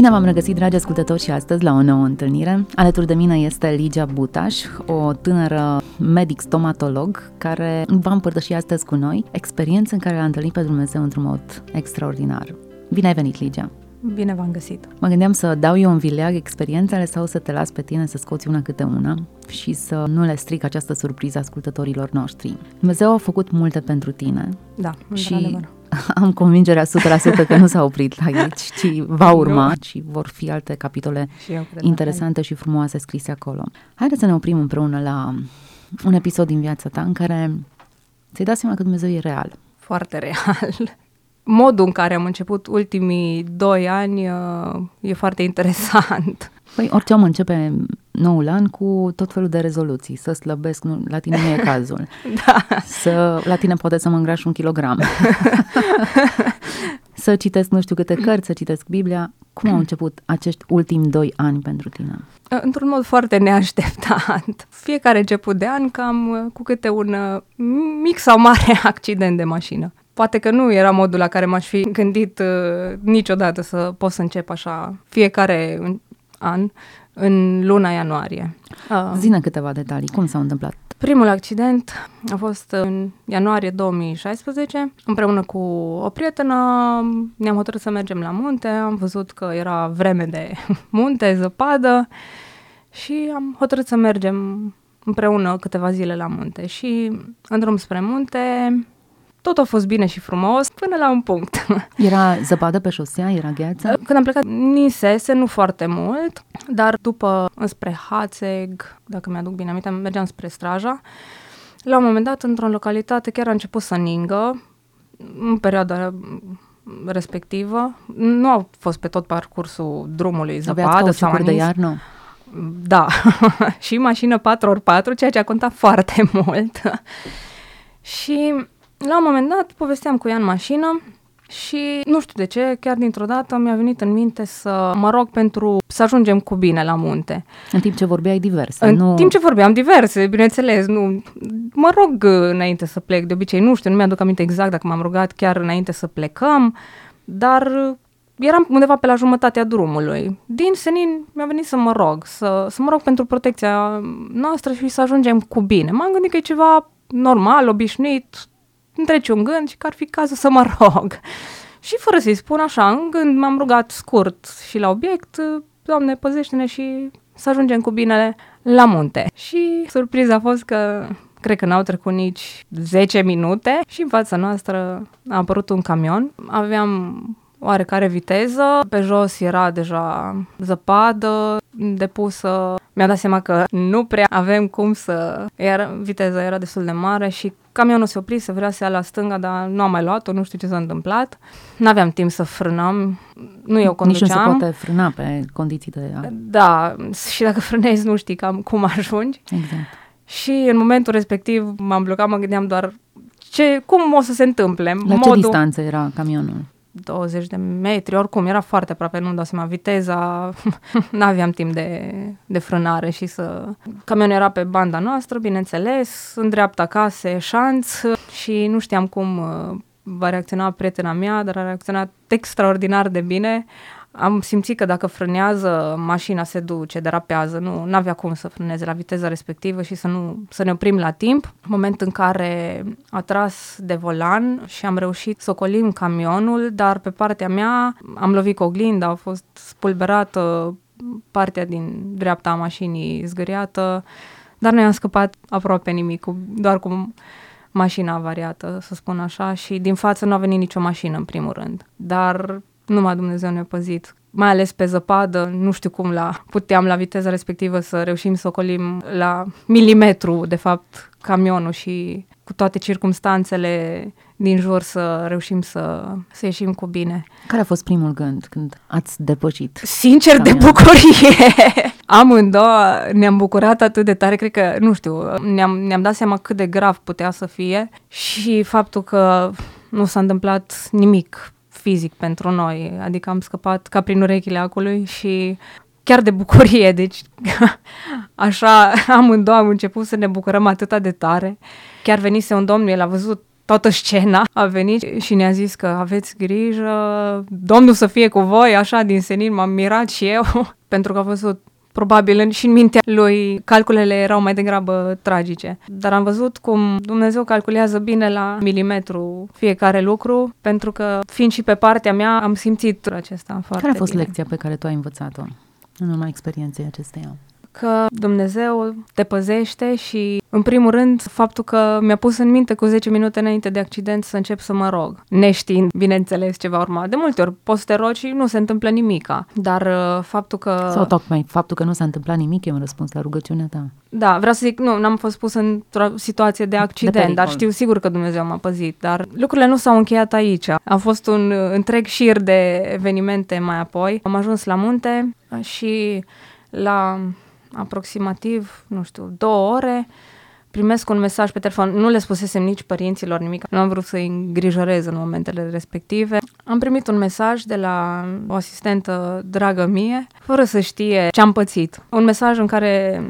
Bine v-am regăsit, dragi ascultători, și astăzi la o nouă întâlnire. Alături de mine este Ligia Butaș, o tânără medic stomatolog care va împărtăși astăzi cu noi experiență în care a întâlnit pe Dumnezeu într-un mod extraordinar. Bine ai venit, Ligia! Bine v-am găsit! Mă gândeam să dau eu în vileag experiențele sau să te las pe tine să scoți una câte una și să nu le stric această surpriză ascultătorilor noștri. Dumnezeu a făcut multe pentru tine. Da, și într-adevăr. am convingerea 100% că nu s-a oprit aici, ci va urma nu. și vor fi alte capitole Și eu cred interesante și frumoase scrise acolo. Haideți să ne oprim împreună la un episod din viața ta în care ți-ai dat seama că Dumnezeu e real. Foarte real. Modul în care am început ultimii doi ani uh, e foarte interesant. Păi orice om începe noul an cu tot felul de rezoluții, să slăbesc, nu, la tine nu e cazul. Da. Să, la tine poate să mă îngraș un kilogram. să citesc nu știu câte cărți, să citesc Biblia. Cum au început acești ultimi doi ani pentru tine? Într-un mod foarte neașteptat. Fiecare început de an cam uh, cu câte un uh, mic sau mare accident de mașină. Poate că nu era modul la care m-aș fi gândit uh, niciodată să pot să încep așa fiecare an în luna ianuarie. Uh, Zine câteva detalii. Cum s-au întâmplat? Primul accident a fost în ianuarie 2016. Împreună cu o prietenă ne-am hotărât să mergem la munte. Am văzut că era vreme de munte, zăpadă și am hotărât să mergem împreună câteva zile la munte. Și în drum spre munte tot a fost bine și frumos până la un punct. Era zăpadă pe șosea? Era gheață? Când am plecat, nisese, nu foarte mult, dar după înspre Hațeg, dacă mi-aduc bine aminte, mergeam spre Straja. La un moment dat, într-o localitate, chiar a început să ningă, în perioada respectivă. Nu au fost pe tot parcursul drumului zăpadă sau de iarnă? Da, și mașină 4x4, ceea ce a contat foarte mult. și la un moment dat povesteam cu ea în mașină și nu știu de ce, chiar dintr-o dată mi-a venit în minte să mă rog pentru să ajungem cu bine la munte. În timp ce vorbeai diverse, În nu... timp ce vorbeam diverse, bineînțeles, nu... Mă rog înainte să plec, de obicei, nu știu, nu mi-aduc aminte exact dacă m-am rugat chiar înainte să plecăm, dar eram undeva pe la jumătatea drumului. Din senin mi-a venit să mă rog, să, să mă rog pentru protecția noastră și să ajungem cu bine. M-am gândit că e ceva normal, obișnuit, îmi trece un gând și că ar fi cazul să mă rog. Și fără să-i spun așa, în gând m-am rugat scurt și la obiect, Doamne, păzește-ne și să ajungem cu bine la munte. Și surpriza a fost că cred că n-au trecut nici 10 minute și în fața noastră a apărut un camion. Aveam oarecare viteză, pe jos era deja zăpadă depusă. Mi-a dat seama că nu prea avem cum să... Iar viteza era destul de mare și camionul se oprise, vrea să ia la stânga, dar nu am mai luat-o, nu știu ce s-a întâmplat. N-aveam timp să frânăm, nu eu conduceam. Nici nu se poate frâna pe condiții de... Da, și dacă frânezi nu știi cam cum ajungi. Exact. Și în momentul respectiv m-am blocat, mă gândeam doar ce, cum o să se întâmple. La Modul... ce distanță era camionul? 20 de metri, oricum, era foarte aproape, nu-mi dau seama, viteza, n-aveam timp de, de frânare și să... Camionul era pe banda noastră, bineînțeles, în dreapta case, șanț și nu știam cum uh, va reacționa prietena mea, dar a reacționat extraordinar de bine am simțit că dacă frânează, mașina se duce, derapează, nu avea cum să frâneze la viteza respectivă și să, nu, să ne oprim la timp. Moment în care a tras de volan și am reușit să ocolim camionul, dar pe partea mea am lovit cu oglinda, a fost spulberată partea din dreapta a mașinii zgâriată, dar noi am scăpat aproape nimic, doar cu mașina avariată, să spun așa, și din față nu a venit nicio mașină în primul rând. Dar numai Dumnezeu ne-a păzit. Mai ales pe zăpadă, nu știu cum la, puteam la viteza respectivă să reușim să ocolim la milimetru, de fapt, camionul și cu toate circumstanțele din jur să reușim să, să ieșim cu bine. Care a fost primul gând când ați depășit? Sincer, camionul? de bucurie! amândouă ne-am bucurat atât de tare, cred că, nu știu, ne-am, ne-am dat seama cât de grav putea să fie și faptul că nu s-a întâmplat nimic fizic pentru noi, adică am scăpat ca prin urechile acului și chiar de bucurie, deci așa amândouă am început să ne bucurăm atâta de tare. Chiar venise un domn, el a văzut toată scena, a venit și ne-a zis că aveți grijă, Domnul să fie cu voi, așa din senin m-am mirat și eu, pentru că a văzut probabil și în mintea lui calculele erau mai degrabă tragice. Dar am văzut cum Dumnezeu calculează bine la milimetru fiecare lucru, pentru că fiind și pe partea mea am simțit acesta foarte Care a fost bine. lecția pe care tu ai învățat-o în urma experienței acesteia? Că Dumnezeu te păzește și, în primul rând, faptul că mi-a pus în minte cu 10 minute înainte de accident să încep să mă rog, neștiind, bineînțeles, ce va urma. De multe ori poți să te rogi și nu se întâmplă nimica, dar uh, faptul că... Sau tocmai faptul că nu s-a întâmplat nimic e un răspuns la rugăciunea ta. Da, vreau să zic, nu, n-am fost pus într-o situație de accident, pericol. dar știu sigur că Dumnezeu m-a păzit, dar lucrurile nu s-au încheiat aici. A fost un uh, întreg șir de evenimente mai apoi. Am ajuns la munte și la aproximativ, nu știu, două ore, primesc un mesaj pe telefon. Nu le spusesem nici părinților nimic, nu am vrut să-i îngrijorez în momentele respective. Am primit un mesaj de la o asistentă dragă mie, fără să știe ce am pățit. Un mesaj în care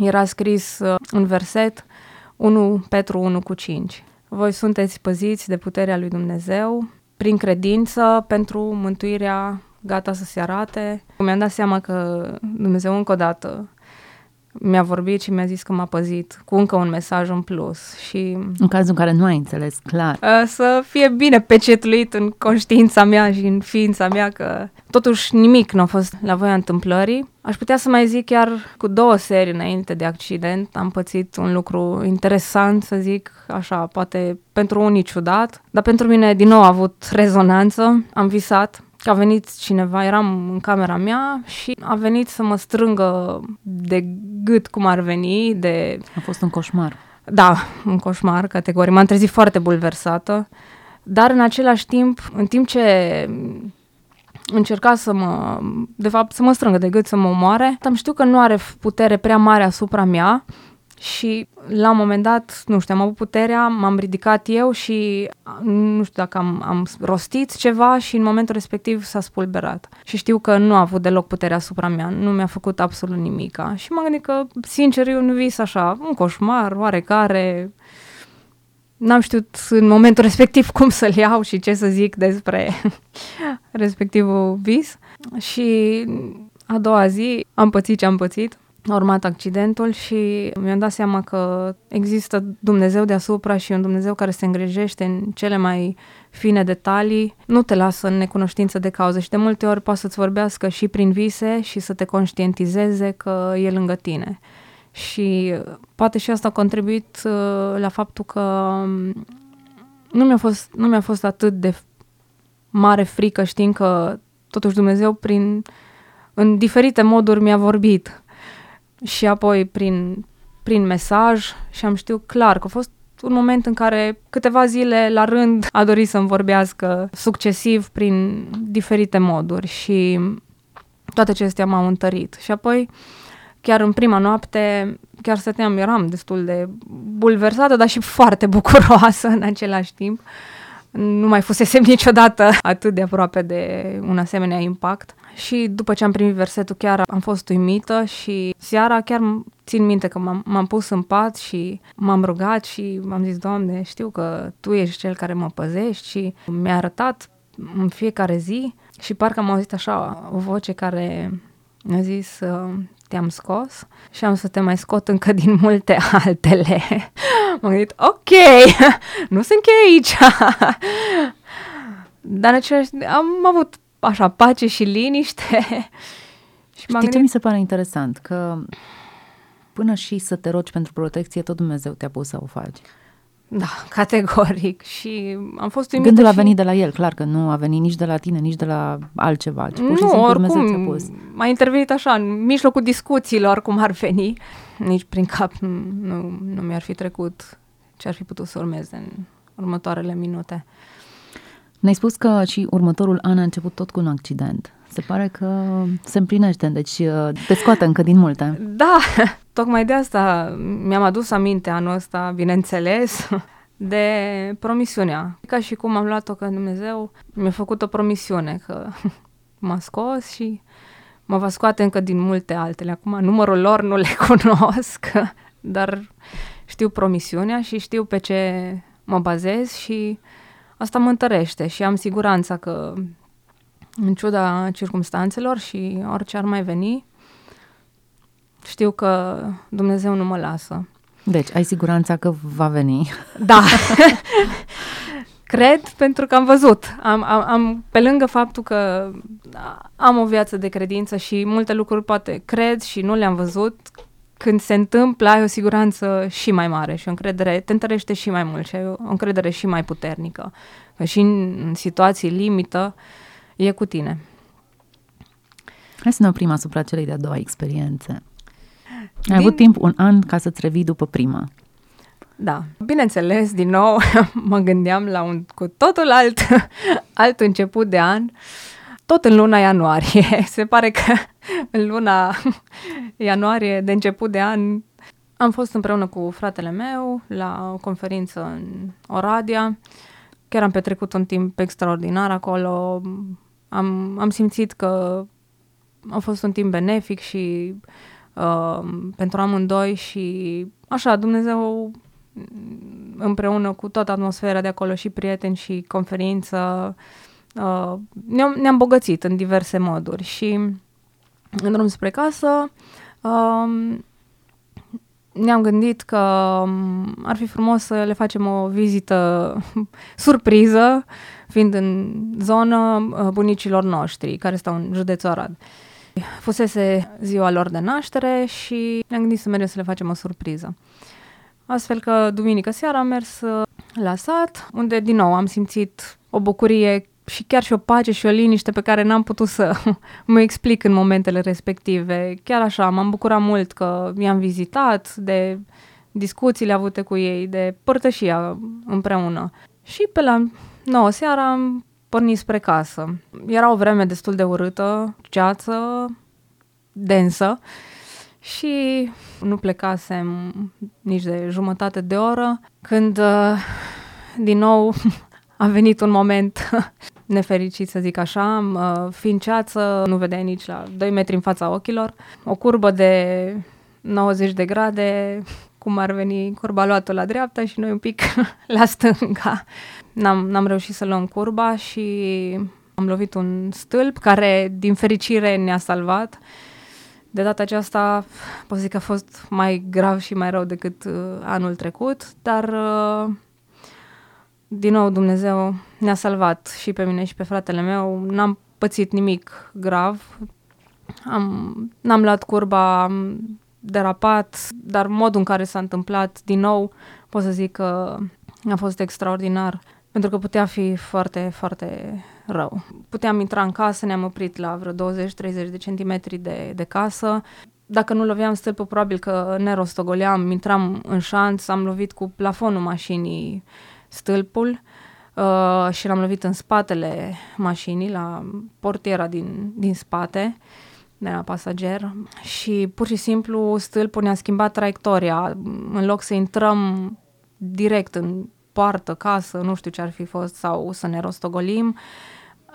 era scris uh, un verset 1 Petru 1 cu 5. Voi sunteți păziți de puterea lui Dumnezeu prin credință pentru mântuirea gata să se arate. Mi-am dat seama că Dumnezeu încă o dată mi-a vorbit și mi-a zis că m-a păzit cu încă un mesaj în plus și În cazul în care nu ai înțeles clar. uh, să fie bine pecetluit în conștiința mea și în ființa mea că totuși nimic nu a fost la voia întâmplării. Aș putea să mai zic chiar cu două serii înainte de accident am pățit un lucru interesant, să zic așa, poate pentru unii ciudat, dar pentru mine din nou a avut rezonanță. Am visat că a venit cineva, eram în camera mea și a venit să mă strângă de gât cum ar veni, de A fost un coșmar. da, un coșmar, categorie. M-am trezit foarte bulversată, dar în același timp, în timp ce încerca să mă, de fapt, să mă strângă de gât, să mă omoare, am știu că nu are putere prea mare asupra mea și la un moment dat, nu știu, am avut puterea, m-am ridicat eu și nu știu dacă am, am rostit ceva și în momentul respectiv s-a spulberat. Și știu că nu a avut deloc putere asupra mea, nu mi-a făcut absolut nimica. Și m-am gândit că, sincer, e un vis așa, un coșmar oarecare, n-am știut în momentul respectiv cum să-l iau și ce să zic despre respectivul vis. Și a doua zi am pățit ce am pățit, a urmat accidentul și mi-am dat seama că există Dumnezeu deasupra și un Dumnezeu care se îngrijește în cele mai fine detalii, nu te lasă în necunoștință de cauză și de multe ori poate să-ți vorbească și prin vise și să te conștientizeze că e lângă tine. Și poate și asta a contribuit uh, la faptul că um, nu mi-a fost, nu mi-a fost atât de mare frică știind că totuși Dumnezeu prin, în diferite moduri mi-a vorbit și apoi prin, prin mesaj și am știut clar că a fost un moment în care câteva zile la rând a dorit să-mi vorbească succesiv prin diferite moduri și toate acestea m-au întărit. Și apoi, chiar în prima noapte, chiar stăteam, eram destul de bulversată, dar și foarte bucuroasă în același timp. Nu mai fusesem niciodată atât de aproape de un asemenea impact. Și după ce am primit versetul chiar am fost uimită și seara chiar țin minte că m-am, m-am pus în pat și m-am rugat și m-am zis, Doamne, știu că Tu ești Cel care mă păzești și mi-a arătat în fiecare zi și parcă am auzit așa o voce care mi-a zis, te-am scos și am să te mai scot încă din multe altele. M-am gândit, ok, nu se încheie aici. Dar în același am avut așa pace și liniște. și Știi gândit... ce mi se pare interesant? Că până și să te rogi pentru protecție, tot Dumnezeu te-a pus să o faci. Da, categoric. Și am fost uimită Gândul și... a venit de la el, clar că nu a venit nici de la tine, nici de la altceva. Ci pur și nu, simplu oricum, Dumnezeu ți-a pus. m-a intervenit așa, în mijlocul discuțiilor, cum ar veni. Nici prin cap nu, nu, nu mi-ar fi trecut ce ar fi putut să urmeze în următoarele minute. Ne-ai spus că și următorul an a început tot cu un accident. se pare că se împlinește, deci uh, te scoate încă din multe. Da, tocmai de asta mi-am adus aminte anul ăsta, bineînțeles, de promisiunea. Ca și cum am luat-o că Dumnezeu mi-a făcut o promisiune că m-a scos și mă va scoate încă din multe altele. Acum numărul lor nu le cunosc, dar știu promisiunea și știu pe ce mă bazez și asta mă întărește și am siguranța că în ciuda circumstanțelor și orice ar mai veni, știu că Dumnezeu nu mă lasă. Deci, ai siguranța că va veni. Da. Cred pentru că am văzut. Am, am, am, pe lângă faptul că am o viață de credință și multe lucruri poate cred și nu le-am văzut, când se întâmplă ai o siguranță și mai mare și o încredere, te întărește și mai mult și ai o încredere și mai puternică. Că și în, în situații limită e cu tine. Hai să ne oprim asupra celei de-a doua experiențe. Ai din... avut timp un an ca să-ți revii după prima. Da, bineînțeles, din nou mă gândeam la un cu totul alt, alt început de an, tot în luna ianuarie. Se pare că în luna ianuarie de început de an am fost împreună cu fratele meu la o conferință în Oradea. Chiar am petrecut un timp extraordinar acolo. Am, am simțit că a fost un timp benefic și uh, pentru amândoi și așa, Dumnezeu împreună cu toată atmosfera de acolo și prieteni și conferință uh, ne-am, ne-am bogățit în diverse moduri și în drum spre casă uh, ne-am gândit că um, ar fi frumos să le facem o vizită surpriză, fiind în zonă uh, bunicilor noștri, care stau în județul Arad. Fusese ziua lor de naștere și ne-am gândit să mergem să le facem o surpriză. Astfel că duminică seara am mers uh, la sat, unde din nou am simțit o bucurie și chiar și o pace și o liniște pe care n-am putut să mă explic în momentele respective. Chiar așa, m-am bucurat mult că i-am vizitat, de discuțiile avute cu ei, de părtășia împreună. Și pe la 9 seara am pornit spre casă. Era o vreme destul de urâtă, ceață, densă și nu plecasem nici de jumătate de oră când uh, din nou a venit un moment nefericit, să zic așa, uh, fiind ceață, nu vedeai nici la 2 metri în fața ochilor, o curbă de 90 de grade, cum ar veni curba luată la dreapta și noi un pic la stânga. N-am, n-am reușit să luăm curba și am lovit un stâlp care, din fericire, ne-a salvat. De data aceasta, pot să zic că a fost mai grav și mai rău decât uh, anul trecut, dar uh, din nou Dumnezeu ne-a salvat și pe mine și pe fratele meu. N-am pățit nimic grav. Am, n-am luat curba, am derapat, dar modul în care s-a întâmplat, din nou, pot să zic că a fost extraordinar, pentru că putea fi foarte, foarte rău. Puteam intra în casă, ne-am oprit la vreo 20-30 de centimetri de, de casă. Dacă nu loveam stâlpul, probabil că ne rostogoleam, intram în șanț, am lovit cu plafonul mașinii stâlpul uh, și l-am lovit în spatele mașinii, la portiera din, din spate, de la pasager și pur și simplu stâlpul ne-a schimbat traiectoria. În loc să intrăm direct în poartă, casă, nu știu ce ar fi fost, sau să ne rostogolim,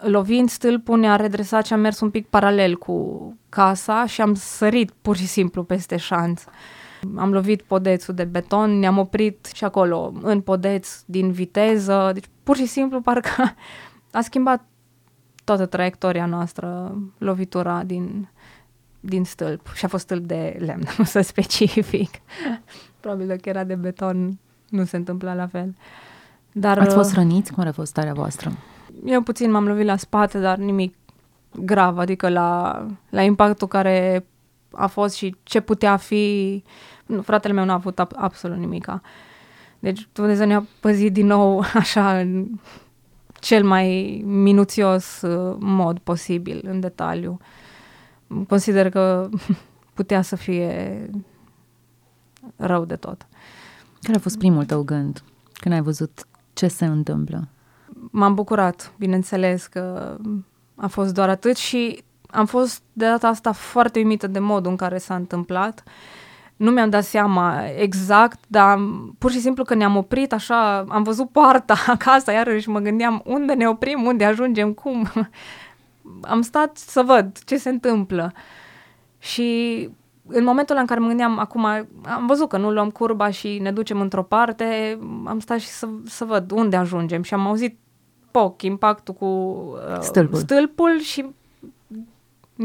lovind stâlpul ne-a redresat și am mers un pic paralel cu casa și am sărit pur și simplu peste șanț. Am lovit podețul de beton, ne-am oprit și acolo, în podeț, din viteză. Deci, pur și simplu, parcă a schimbat toată traiectoria noastră, lovitura din, din stâlp. Și a fost stâlp de lemn, nu să specific. Probabil că era de beton, nu se întâmpla la fel. Dar, Ați fost uh, răniți? Cum a fost starea voastră? Eu puțin m-am lovit la spate, dar nimic grav, adică la, la impactul care a fost și ce putea fi nu, fratele meu n-a avut ab- absolut nimica. Deci Dumnezeu ne-a păzit din nou așa în cel mai minuțios uh, mod posibil, în detaliu. Consider că putea să fie rău de tot. Care a fost primul tău gând când ai văzut ce se întâmplă? M-am bucurat, bineînțeles, că a fost doar atât și am fost de data asta foarte uimită de modul în care s-a întâmplat. Nu mi-am dat seama exact, dar pur și simplu că ne-am oprit așa, am văzut poarta acasă, iarăși mă gândeam unde ne oprim, unde ajungem, cum. am stat să văd ce se întâmplă. Și în momentul în care mă gândeam, acum am văzut că nu luăm curba și ne ducem într-o parte, am stat și să, să văd unde ajungem și am auzit poc impactul cu uh, stâlpul. stâlpul și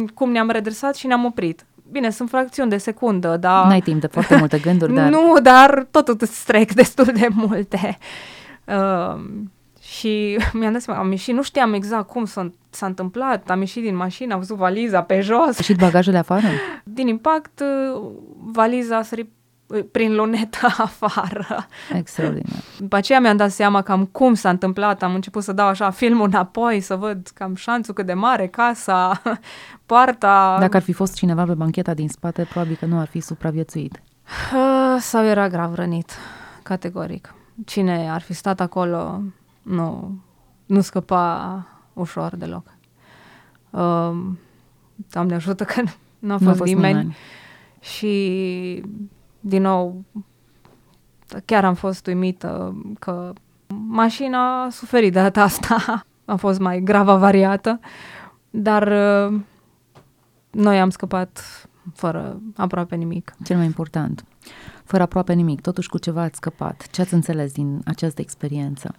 cum ne-am redresat și ne-am oprit. Bine, sunt fracțiuni de secundă, dar... N-ai timp de foarte multe gânduri, dar... Nu, dar tot îți trec destul de multe. Uh, și mi-am dat seama, am ieșit, nu știam exact cum s-a, s-a întâmplat, am ieșit din mașină, am văzut valiza pe jos. A ieșit bagajele afară? Din impact, uh, valiza a sărit uh, prin lunetă afară. Extraordinar. După aceea mi-am dat seama cam cum s-a întâmplat, am început să dau așa filmul înapoi, să văd cam șanțul cât de mare, casa, poarta. Dacă ar fi fost cineva pe bancheta din spate, probabil că nu ar fi supraviețuit. Uh, sau era grav rănit, categoric. Cine ar fi stat acolo, nu, nu scăpa ușor deloc. Uh, Doamne ajută că nu a fost, fost nimeni. nimeni. Și, din nou, chiar am fost uimită că mașina a suferit de data asta. A fost mai grav avariată, dar uh, noi am scăpat fără aproape nimic. Cel mai important fără aproape nimic, totuși cu ceva ați scăpat. Ce ați înțeles din această experiență?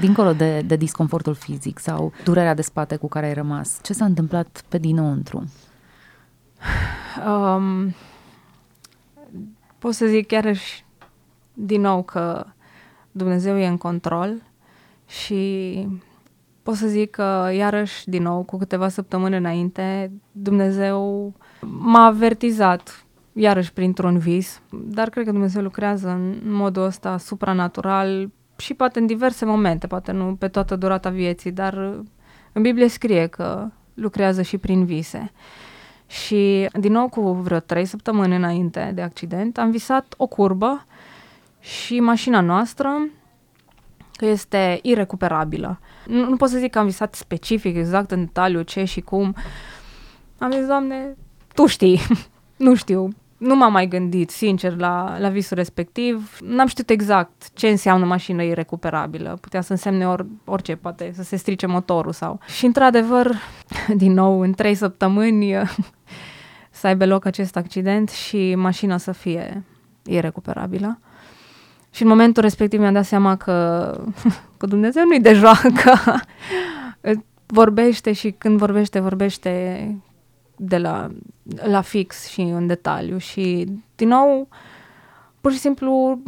Dincolo de, de disconfortul fizic sau durerea de spate cu care ai rămas, ce s-a întâmplat pe dinăuntru? Um, pot să zic chiar și din nou că Dumnezeu e în control și pot să zic că iarăși din nou cu câteva săptămâni înainte Dumnezeu m-a avertizat iarăși printr-un vis, dar cred că Dumnezeu lucrează în modul ăsta supranatural și poate în diverse momente, poate nu pe toată durata vieții, dar în Biblie scrie că lucrează și prin vise. Și din nou cu vreo trei săptămâni înainte de accident am visat o curbă și mașina noastră că este irecuperabilă. Nu, nu pot să zic că am visat specific, exact în detaliu ce și cum. Am zis, Doamne, Tu știi, nu știu, nu m-am mai gândit, sincer, la, la visul respectiv. N-am știut exact ce înseamnă mașină irecuperabilă. Putea să însemne or, orice, poate să se strice motorul sau... Și, într-adevăr, din nou, în trei săptămâni să aibă loc acest accident și mașina să fie irecuperabilă. Și în momentul respectiv mi-am dat seama că, că Dumnezeu nu-i de joacă. vorbește și când vorbește, vorbește de la, la fix și în detaliu și din nou pur și simplu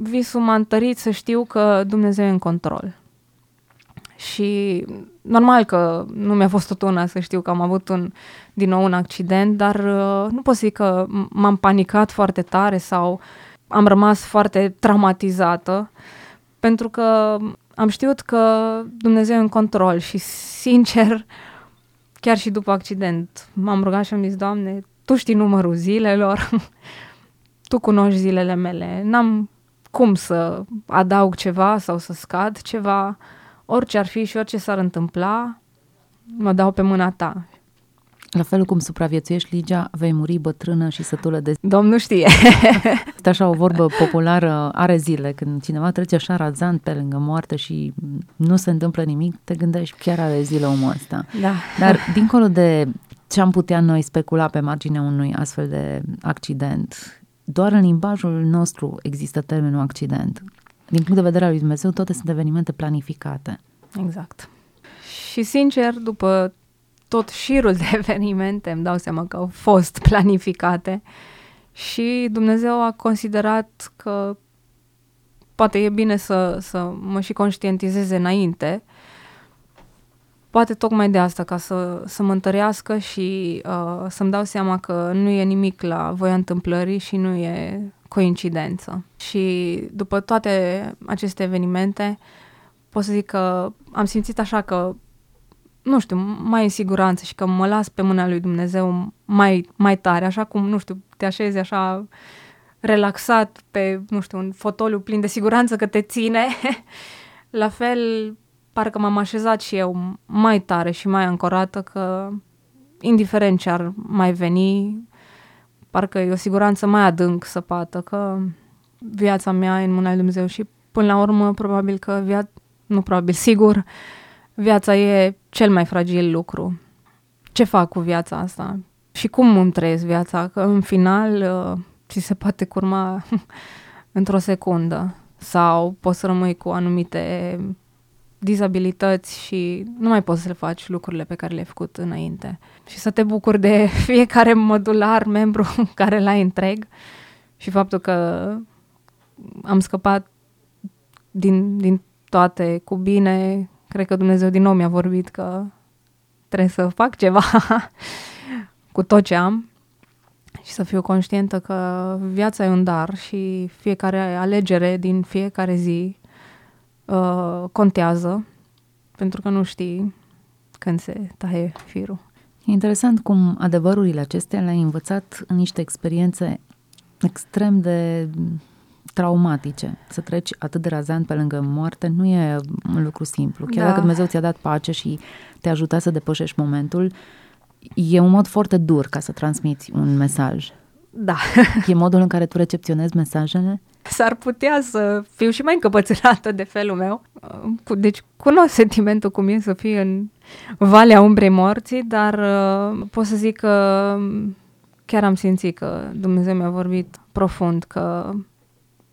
visul m-a întărit să știu că Dumnezeu e în control. Și normal că nu mi-a fost tot una să știu că am avut un, din nou un accident, dar uh, nu pot să zic că m-am panicat foarte tare sau am rămas foarte traumatizată, pentru că am știut că Dumnezeu e în control și, sincer, chiar și după accident, m-am rugat și am zis, Doamne, Tu știi numărul zilelor, Tu cunoști zilele mele, n-am cum să adaug ceva sau să scad ceva, orice ar fi și orice s-ar întâmpla, mă dau pe mâna ta. La fel cum supraviețuiești, Ligia, vei muri bătrână și sătulă de... Domnul știe. Este așa o vorbă populară, are zile, când cineva trece așa razant pe lângă moarte și nu se întâmplă nimic, te gândești chiar are zile omul ăsta. Da. Dar dincolo de ce am putea noi specula pe marginea unui astfel de accident, doar în limbajul nostru există termenul accident. Din punct de vedere al lui Dumnezeu, toate sunt evenimente planificate. Exact. Și sincer, după tot șirul de evenimente îmi dau seama că au fost planificate și Dumnezeu a considerat că poate e bine să, să mă și conștientizeze înainte, poate tocmai de asta, ca să, să mă întărească și uh, să-mi dau seama că nu e nimic la voia întâmplării și nu e coincidență. Și după toate aceste evenimente, pot să zic că am simțit așa că nu știu, mai în siguranță și că mă las pe mâna lui Dumnezeu mai, mai tare, așa cum, nu știu, te așezi așa relaxat pe, nu știu, un fotoliu plin de siguranță că te ține. La fel, parcă m-am așezat și eu mai tare și mai ancorată că indiferent ce ar mai veni, parcă e o siguranță mai adânc săpată, că viața mea e în mâna lui Dumnezeu și până la urmă probabil că viața, nu probabil, sigur, viața e cel mai fragil lucru. Ce fac cu viața asta? Și cum îmi trăiesc viața? Că în final uh, ți se poate curma într-o secundă sau poți să rămâi cu anumite dizabilități și nu mai poți să le faci lucrurile pe care le-ai făcut înainte. Și să te bucuri de fiecare modular, membru care l-ai întreg și faptul că am scăpat din, din toate cu bine. Cred că Dumnezeu din nou mi-a vorbit că trebuie să fac ceva cu tot ce am și să fiu conștientă că viața e un dar și fiecare alegere din fiecare zi uh, contează, pentru că nu știi când se taie firul. E interesant cum adevărurile acestea le-ai învățat în niște experiențe extrem de traumatice. Să treci atât de razant pe lângă moarte nu e un lucru simplu. Chiar da. dacă Dumnezeu ți-a dat pace și te-a ajutat să depășești momentul, e un mod foarte dur ca să transmiți un mesaj. Da. E modul în care tu recepționezi mesajele? S-ar putea să fiu și mai încăpățânată de felul meu. Deci cunosc sentimentul cum e să fii în Valea Umbrei Morții, dar uh, pot să zic că chiar am simțit că Dumnezeu mi-a vorbit profund, că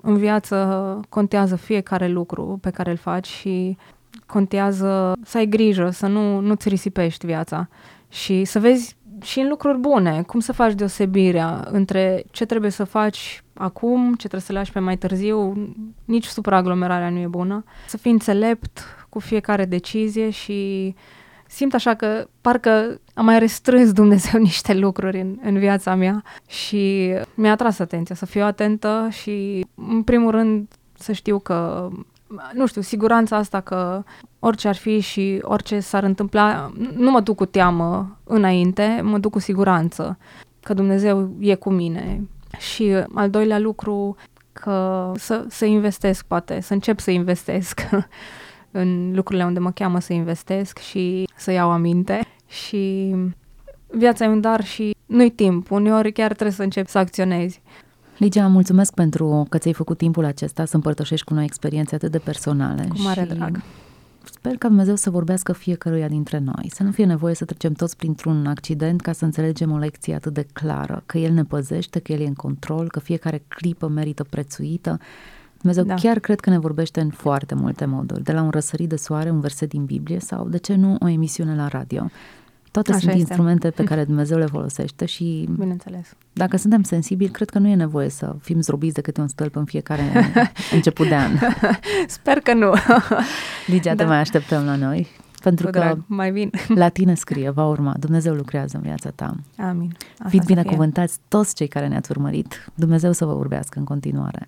în viață contează fiecare lucru pe care îl faci și contează să ai grijă, să nu, nu-ți risipești viața. Și să vezi și în lucruri bune, cum să faci deosebirea între ce trebuie să faci acum, ce trebuie să lași pe mai târziu, nici supraaglomerarea nu e bună, să fii înțelept cu fiecare decizie și simt așa că parcă am mai restrâns Dumnezeu niște lucruri în, în viața mea și mi-a atras atenția să fiu atentă și în primul rând să știu că nu știu, siguranța asta că orice ar fi și orice s-ar întâmpla, nu mă duc cu teamă înainte, mă duc cu siguranță că Dumnezeu e cu mine. Și al doilea lucru, că să, să investesc, poate, să încep să investesc în lucrurile unde mă cheamă să investesc și să iau aminte. Și viața e un dar și nu-i timp. Uneori chiar trebuie să încep să acționezi. Ligia, mulțumesc pentru că ți-ai făcut timpul acesta să împărtășești cu noi experiențe atât de personale. Cu mare și drag. Sper că Dumnezeu să vorbească fiecăruia dintre noi, să nu fie nevoie să trecem toți printr-un accident ca să înțelegem o lecție atât de clară, că El ne păzește, că El e în control, că fiecare clipă merită prețuită. Dumnezeu da. chiar cred că ne vorbește în foarte multe moduri, de la un răsărit de soare, un verset din Biblie sau, de ce nu, o emisiune la radio. Toate Așa sunt este. instrumente pe care Dumnezeu le folosește și Bineînțeles. dacă suntem sensibili, cred că nu e nevoie să fim zdrobiți de câte un stâlp în fiecare început de an. Sper că nu. Ligia, da. te mai așteptăm la noi. Pentru Cu că drag, mai bine. la tine scrie, va urma. Dumnezeu lucrează în viața ta. Amin. Așa Fiți binecuvântați toți cei care ne-ați urmărit. Dumnezeu să vă urbească în continuare.